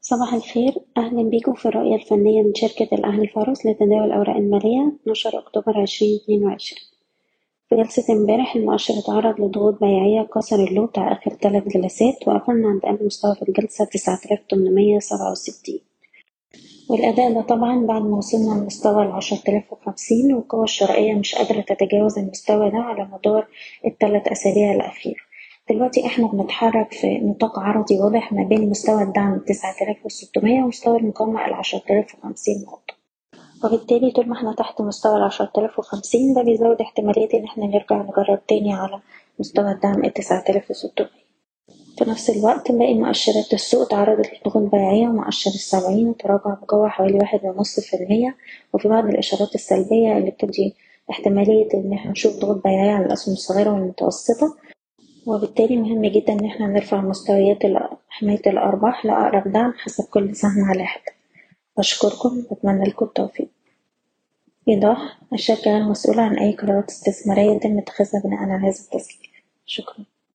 صباح الخير. أهلا بيكم في الرؤية الفنية من شركة الأهلي فارس لتداول الأوراق المالية 12 أكتوبر 2022 في جلسة امبارح المؤشر اتعرض لضغوط بيعية كسر اللو بتاع آخر تلات جلسات وقفلنا عند أقل مستوى في الجلسة 9867 والأداء ده طبعا بعد ما وصلنا لمستوى آلاف وخمسين والقوة الشرائية مش قادرة تتجاوز المستوى ده على مدار التلات أسابيع الأخيرة. دلوقتي إحنا بنتحرك في نطاق عرضي واضح ما بين مستوى الدعم تسعة آلاف وستمية ومستوى المقاومة آلاف وخمسين نقطة. وبالتالي طول ما إحنا تحت مستوى آلاف وخمسين ده بيزود احتمالية إن إحنا نرجع نجرب تاني على مستوى الدعم آلاف وستمية. في نفس الوقت باقي مؤشرات السوق تعرضت لضغوط بيعية ومؤشر السبعين تراجع بقوة حوالي واحد ونص في المية. وفي بعض الإشارات السلبية اللي بتدي احتمالية إن إحنا نشوف ضغوط بيعية على الأسهم الصغيرة والمتوسطة وبالتالي مهم جدا إن إحنا نرفع مستويات حماية الأرباح لأقرب دعم حسب كل سهم على حدة بشكركم بتمنى لكم التوفيق. إيضاح الشركة غير مسؤولة عن أي قرارات استثمارية يتم اتخاذها بناء على هذا التسجيل. شكرا.